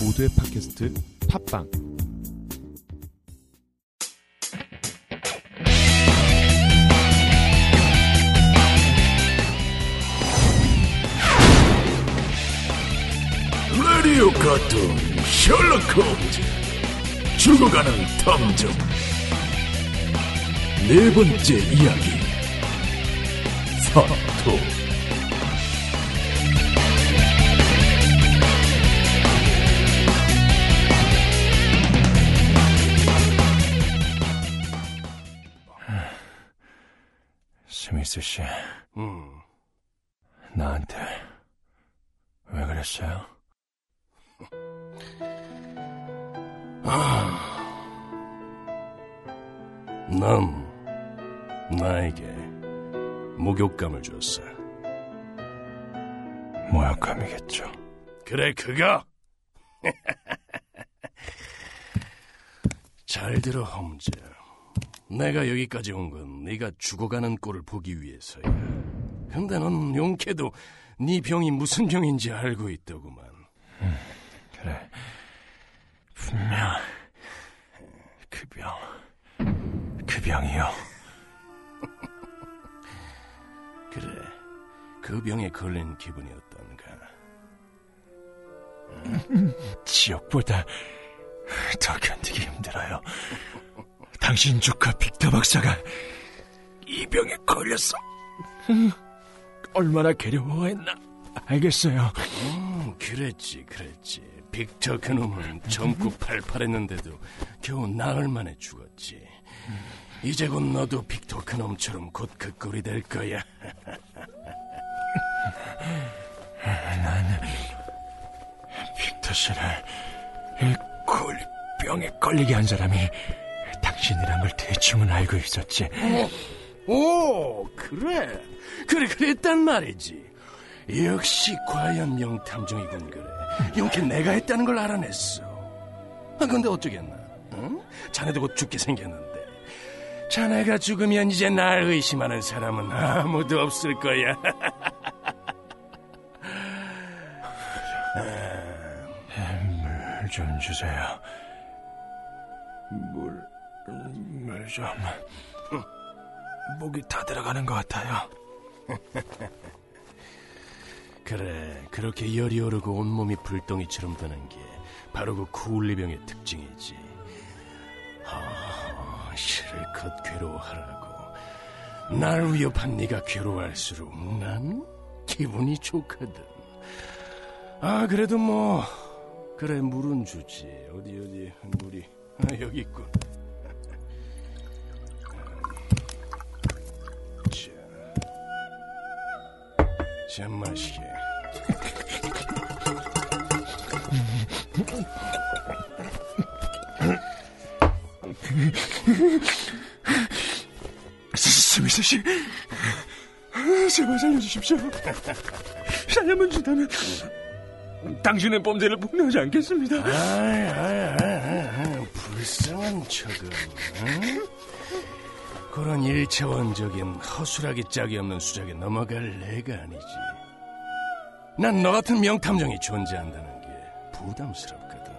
모두의 팟캐스트 팟빵. 라디오 카툰 셜록 홈즈. 죽어가는 탐정. 네 번째 이야기. 사토 스미스 씨, 음, 나한테 왜 그랬어요? 넌 나에게 목욕감을 줬어. 모욕감이겠죠. 그래 그거! 잘 들어 홈즈 내가 여기까지 온 건 네가 죽어가는 꼴을 보기 위해서야. 근데 넌 용케도 네 병이 무슨 병인지 알고 있더구만. 그래, 분명 그 병, 그 병이요. 그래. 그 병에 걸린 기분이 어떤가. 지옥보다 더 견디기 힘들어요. 당신 조카 빅터 박사가 이 병에 걸렸어. 얼마나 괴로워했나. 알겠어요. 음, 그랬지, 그랬지. 빅터 그놈은 젊고 팔팔했는데도 겨우 나흘 만에 죽었지. 이제 곧 너도 빅터 그놈처럼 곧 그 꼴이 될 거야. 빅터 씨를 이 콜병에 걸리게 한 사람이 당신이란 걸 대충은 알고 있었지. 오, 그래. 그래, 그랬단 말이지. 역시 과연 명탐정이군, 그래. 용케 내가 했다는 걸 알아냈어. 아, 근데 어쩌겠나? 응? 자네도 곧 죽게 생겼는데. 자네가 죽으면 이제 날 의심하는 사람은 아무도 없을 거야. 물좀 주세요. 물, 물 좀. 목이 다 들어가는 것 같아요. 그래, 그렇게 열이 오르고 온몸이 불덩이처럼 드는 게 바로 그 쿠울리병의 특징이지. 아, 실컷 괴로워하라고. 날 위협한 네가 괴로워할수록 난 기분이 좋거든. 아, 그래도 뭐 그래 물은 주지. 어디 어디 물이 아, 여기 있군. 자 마시게. 스미스 씨, 제발 살려주십시오. 살려만 준다면 당신의 범죄를 폭로하지 않겠습니다. 아이, 아이, 아이, 불쌍한 척은. 응? 그런 일차원적인 허술하기 짝이 없는 수작에 넘어갈 내가 아니지. 난 너 같은 명탐정이 존재한다는 게 부담스럽거든.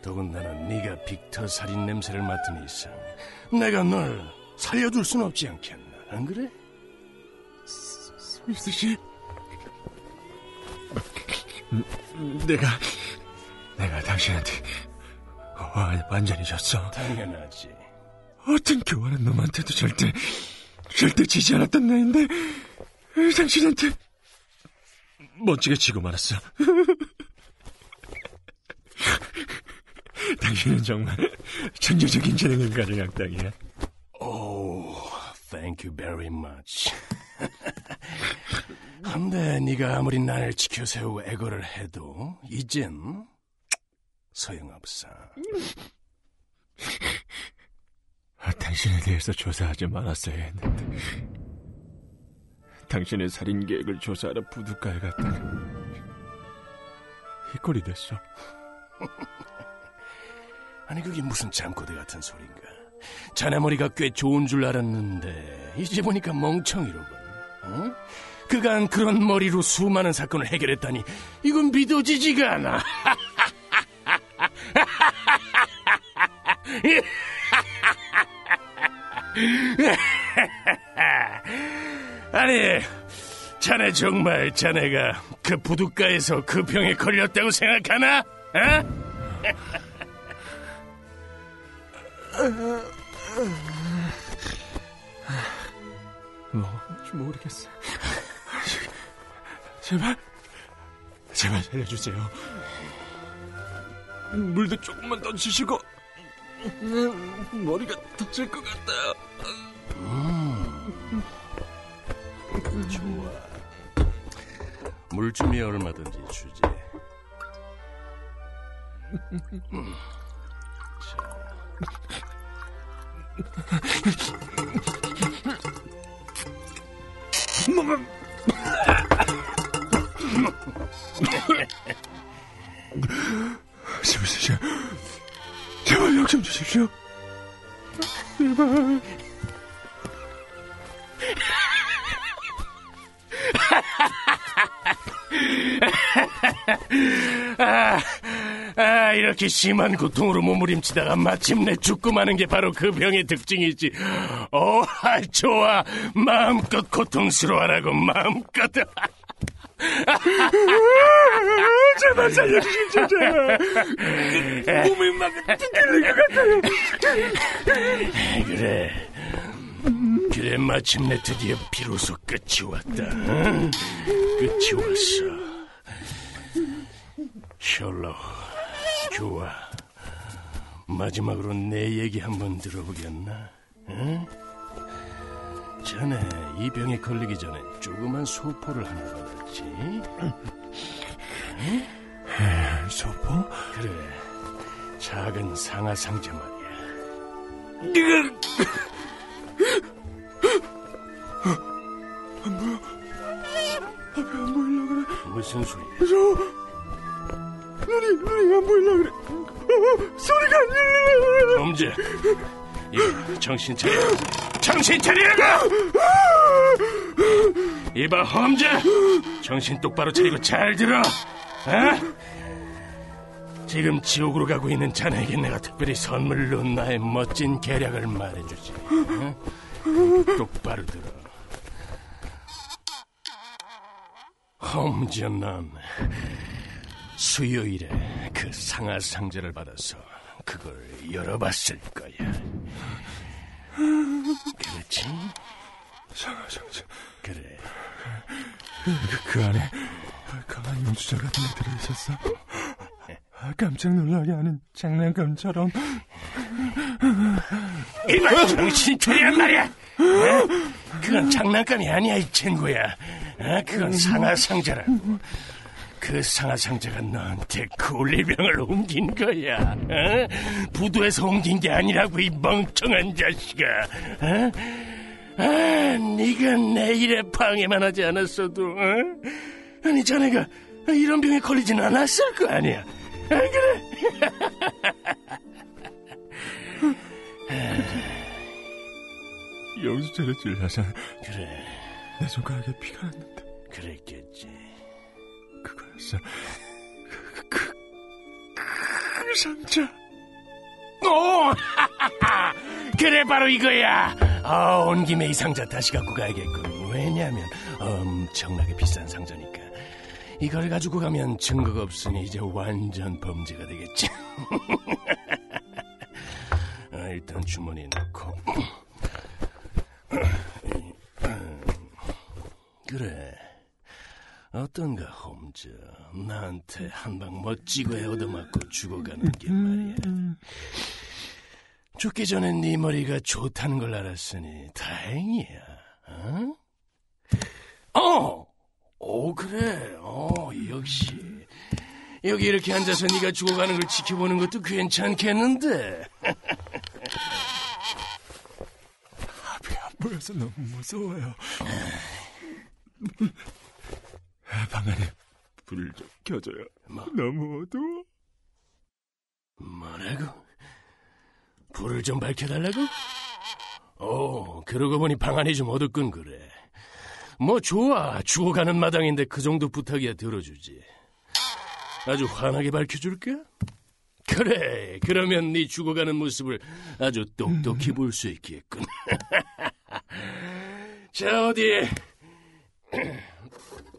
더군다나 네가 빅터 살인 냄새를 맡은 이상 내가 널 살려둘 순 없지 않겠나? 안 그래? 스미스 씨, 내가 내가 당신한테 와- 완전히 졌어. 당연하지. 어떤 교활한 놈한테도 절대 절대 지지 않았던 나인데 당신한테 멋지게 지고 말았어. 당신은 정말 천재적인 재능을 가진 악당이야. 오, thank you very much. 근데 네가 아무리 날 지켜세우고 애거를 해도 이젠 소용없어. 아, 당신에 대해서 조사하지 말았어야 했는데 당신의 살인 계획을 조사하러 부둣가에 갔다가 이 꼴이 됐어. 아니 그게 무슨 잠꼬대 같은 소린가? 자네 머리가 꽤 좋은 줄 알았는데 이제 보니까 멍청이로군. 어? 그간 그런 머리로 수많은 사건을 해결했다니 이건 믿어지지가 않아. 아니, 자네 정말 자네가 그 부둣가에서 그 병에 걸렸다고 생각하나? 어? 뭐, 모르겠어. 제발, 제발 살려주세요. 물도 조금만 더 주시고, 머리가 터질 것 같아요. 좋아. 물쯤이 얼마든지 주지. 음. 자. 제발 욕좀 주십시오. 제발. 아, 아, 이렇게 심한 고통으로 몸부림치다가 마침내 죽고 마는 게 바로 그 병의 특징이지. 오, 아, 좋아. 마음껏 고통스러워하라고, 마음껏. 제발 살려주십시오, 제발. 몸이 막 뜯기는 것 같아요. 그래. 그래, 마침내 드디어 비로소 끝이 왔다. 응? 끝이 왔어. 셜록, 좋아. 마지막으로 내 얘기 한번 들어보겠나? 응? 전에 이 병에 걸리기 전에 조그만 소포를 하나 받았 지. 응? 소포? 그래, 작은 상하 상자 말이야. 네가 안 보이려 그래. 무슨 소리야? 무서워. 눈이 눈이 안 보이려 그래. 어, 소리가 안 들려. 범죄. 이봐, 정신 차려. 정신 차리라고! 이봐, 험자! 정신 똑바로 차리고 잘 들어! 어? 지금 지옥으로 가고 있는 자네에게 내가 특별히 선물로 나의 멋진 계략을 말해주지. 어? 똑바로 들어. 험자 넌 수요일에 그 상하 상자를 받아서 그걸 열어봤을 거야. 그렇지? 상하 상자. 그래. 그, 그 안에 강한 용수저 같은 게 들어있었어. 아, 깜짝 놀라게 하는 장난감처럼. 이만 정신 차리란 말이야. 어? 그건 장난감이 아니야 이 친구야. 어? 그건 상하 상자라고. 그 상하 상자가 너한테 굴리병을 옮긴 거야. 어? 부두에서 옮긴 게 아니라고 이 멍청한 자식아. 어? 아, 네가 내 일에 방해만 하지 않았어도, 어? 아니 자네가 이런 병에 걸리진 않았을 거 아니야. 아, 그래? 용수저를 찔러서 그래, 내 손가락에 피가 났는데 그랬겠지. 그거였어. 그, 그, 그 상자. 오! 그래 바로 이거야. 아, 온 김에 이 상자 다시 갖고 가야겠군. 왜냐하면 엄청나게 비싼 상자니까. 이걸 가지고 가면 증거가 없으니 이제 완전 범죄가 되겠지. 아, 일단 주머니에 넣고. 그래. 어떤가 홈즈? 나한테 한 방 멋지게 얻어맞고 죽어가는 게 말이야. 죽기 전에 네 머리가 좋다는 걸 알았으니 다행이야 어? 어! 오 그래. 어 역시. 여기 이렇게 앉아서 네가 죽어가는 걸 지켜보는 것도 괜찮겠는데. 앞이 안 보여서 너무 무서워요. 방 안에 불을 좀 켜줘요. 뭐? 너무 어두워. 뭐라고? 불을 좀 밝혀달라고? 오, 그러고 보니 방 안이 좀 어둡군 그래. 뭐 좋아, 죽어가는 마당인데 그 정도 부탁이야 들어주지. 아주 환하게 밝혀줄게. 그래, 그러면 네 죽어가는 모습을 아주 똑똑히 볼 수 있겠군. 자, 어디?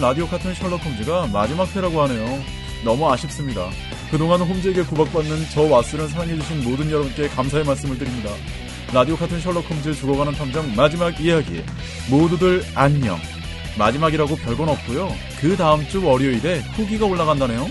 라디오 카툰 셜록 홈즈가 마지막 회라고 하네요. 너무 아쉽습니다. 그동안 홈즈에게 구박받는 저 왓슨을 사랑해주신 모든 여러분께 감사의 말씀을 드립니다. 라디오 카툰 셜록 홈즈 죽어가는 탐정 마지막 이야기. 모두들 안녕. 마지막이라고 별건 없고요. 그 다음 주 월요일에 후기가 올라간다네요.